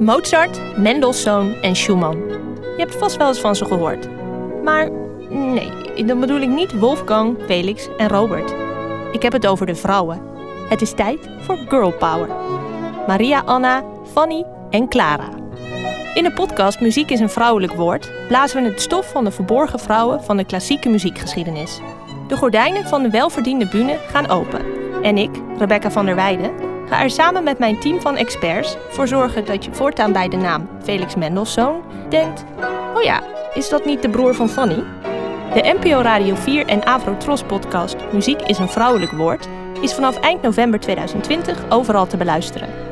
Mozart, Mendelssohn en Schumann. Je hebt vast wel eens van ze gehoord. Maar nee, dan bedoel ik niet Wolfgang, Felix en Robert. Ik heb het over de vrouwen. Het is tijd voor girl power. Maria Anna, Fanny en Clara. In de podcast Muziek is een vrouwelijk woord blazen we het stof van de verborgen vrouwen van de klassieke muziekgeschiedenis. De gordijnen van de welverdiende bühne gaan open. En ik, Rebecca van der Weijden, ga er samen met mijn team van experts voor zorgen dat je voortaan bij de naam Felix Mendelssohn denkt: oh ja, is dat niet de broer van Fanny? De NPO Radio 4 en Avro Tros podcast Muziek is een vrouwelijk woord is vanaf eind november 2020 overal te beluisteren.